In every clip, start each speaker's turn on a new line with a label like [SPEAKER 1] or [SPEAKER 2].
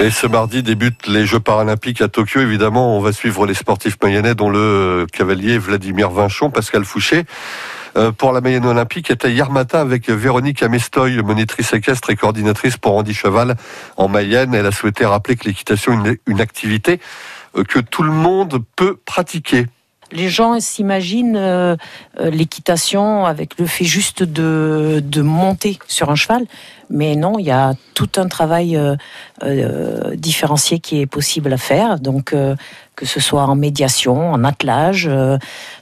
[SPEAKER 1] Et ce mardi débutent les Jeux paralympiques à Tokyo. Évidemment, on va suivre les sportifs mayennais, dont le cavalier Vladimir Vinchon, Pascal Fouché. Euh, pour la Mayenne Olympique était hier matin avec Véronique Amestoy, monitrice équestre et coordinatrice pour Andy Cheval en Mayenne. Elle a souhaité rappeler que l'équitation est une activité euh, que tout le monde peut pratiquer.
[SPEAKER 2] Les gens s'imaginent euh, l'équitation avec le fait juste de, de, monter sur un cheval, mais non, il y a tout un travail différencié qui est possible à faire. Donc, que ce soit en médiation, en attelage,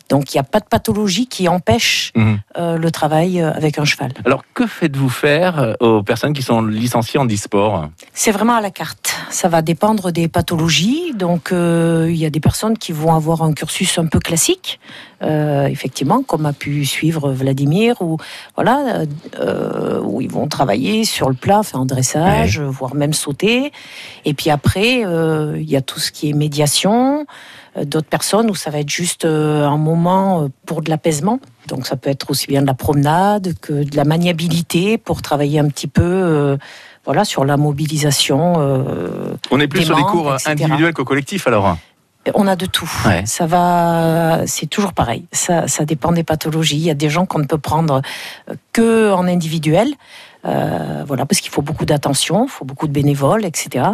[SPEAKER 2] donc il n'y a pas de pathologie qui empêche mhm. euh, le travail euh, avec un cheval.
[SPEAKER 3] Alors que faites-vous faire euh, aux personnes qui sont licenciées en e-sport?
[SPEAKER 2] C'est vraiment à la carte. Ça va dépendre des pathologies. Donc il y a des personnes qui vont avoir un cursus un peu classique, effectivement, comme a pu suivre Vladimir, ou voilà, où ils vont travailler sur le plat, faire un dressage, voire même sauter. Et puis après, il y a tout ce qui est médiation. Euh, d'autres personnes où ça va être juste euh, un moment euh, pour de l'apaisement. Donc ça peut être aussi bien de la promenade que de la maniabilité pour travailler un petit peu voilà, sur la mobilisation.
[SPEAKER 3] On est plus sur des cours individuels qu'au collectif alors
[SPEAKER 2] on a de tout. Ça va, c'est toujours pareil. Ça, ça dépend des pathologies. Il y a des gens qu'on ne peut prendre que en individuel. Euh, voilà, parce qu'il faut beaucoup d'attention, il faut beaucoup de bénévoles, etc.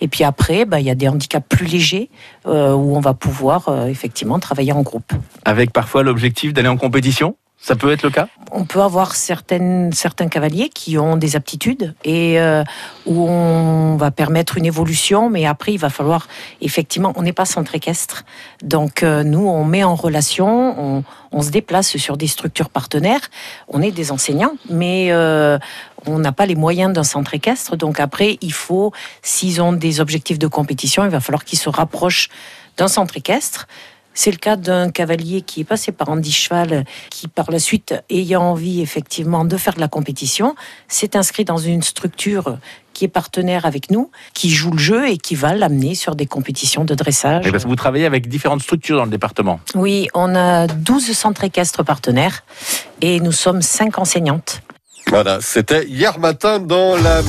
[SPEAKER 2] Et puis après, bah, il y a des handicaps plus légers euh, où on va pouvoir euh, effectivement travailler en groupe.
[SPEAKER 3] Avec parfois l'objectif d'aller en compétition? Ça peut être le cas?
[SPEAKER 2] On peut avoir certains cavaliers qui ont des aptitudes et euh, où on va permettre une évolution, mais après il va falloir effectivement, on n'est pas centre équestre, donc euh, nous on met en relation, on, on, se déplace sur des structures partenaires, on est des enseignants, mais euh, on n'a pas les moyens d'un centre équestre, donc après il faut, s'ils ont des objectifs de compétition, il va falloir qu'ils se rapprochent d'un centre équestre c'est le cas d'un cavalier qui est passé par Andy Cheval, qui par la suite, ayant envie effectivement de faire de la compétition, s'est inscrit dans une structure qui est partenaire avec nous, qui joue le jeu et qui va l'amener sur des compétitions de dressage.
[SPEAKER 3] Et parce que vous travaillez avec différentes structures dans le département.
[SPEAKER 2] Oui, on a 12 centres équestres partenaires et nous sommes 5 enseignantes.
[SPEAKER 1] Voilà, c'était hier matin dans la